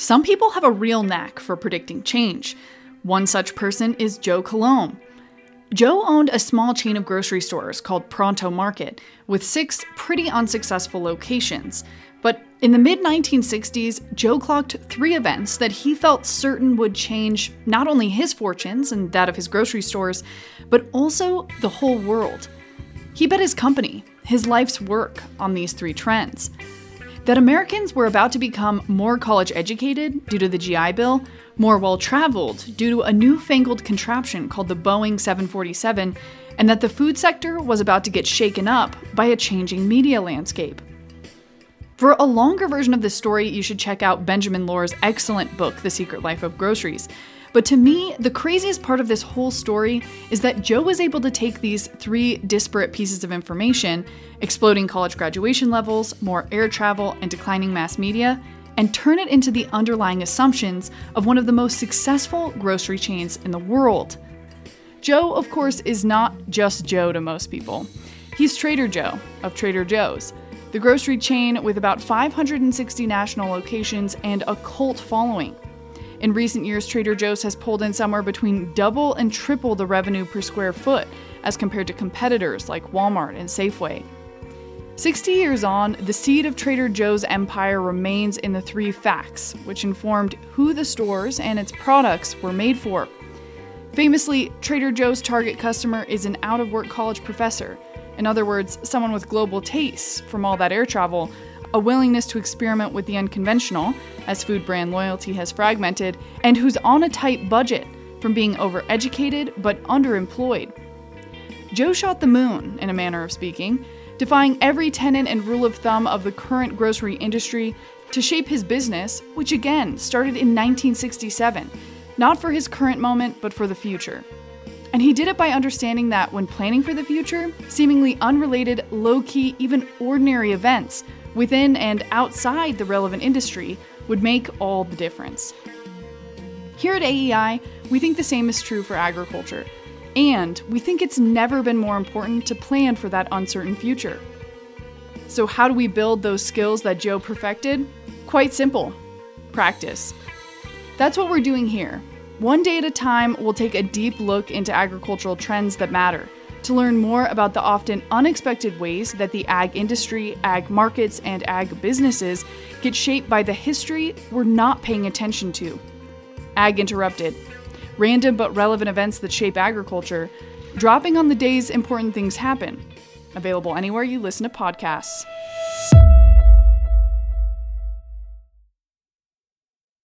Some people have a real knack for predicting change. One such person is Joe Coulombe. Joe owned a small chain of grocery stores called Pronto Market, with six pretty unsuccessful locations. But in the mid 1960s, Joe clocked three events that he felt certain would change not only his fortunes and that of his grocery stores, but also the whole world. He bet his company, his life's work, on these three trends that Americans were about to become more college educated due to the GI Bill, more well traveled due to a newfangled contraption called the Boeing 747, and that the food sector was about to get shaken up by a changing media landscape. For a longer version of this story, you should check out Benjamin Lorr's excellent book, The Secret Life of Groceries. But to me, the craziest part of this whole story is that Joe was able to take these three disparate pieces of information exploding college graduation levels, more air travel, and declining mass media and turn it into the underlying assumptions of one of the most successful grocery chains in the world. Joe, of course, is not just Joe to most people. He's Trader Joe of Trader Joe's, the grocery chain with about 560 national locations and a cult following. In recent years, Trader Joe's has pulled in somewhere between double and triple the revenue per square foot as compared to competitors like Walmart and Safeway. 60 years on, the seed of Trader Joe's empire remains in the three facts, which informed who the stores and its products were made for. Famously, Trader Joe's target customer is an out of work college professor. In other words, someone with global tastes from all that air travel a willingness to experiment with the unconventional, as food brand loyalty has fragmented, and who's on a tight budget from being overeducated but underemployed. Joe shot the moon, in a manner of speaking, defying every tenet and rule of thumb of the current grocery industry to shape his business, which again started in 1967, not for his current moment, but for the future. And he did it by understanding that when planning for the future, seemingly unrelated, low key, even ordinary events within and outside the relevant industry would make all the difference. Here at AEI, we think the same is true for agriculture, and we think it's never been more important to plan for that uncertain future. So, how do we build those skills that Joe perfected? Quite simple practice. That's what we're doing here. One day at a time, we'll take a deep look into agricultural trends that matter to learn more about the often unexpected ways that the ag industry, ag markets, and ag businesses get shaped by the history we're not paying attention to. Ag Interrupted random but relevant events that shape agriculture, dropping on the days important things happen. Available anywhere you listen to podcasts.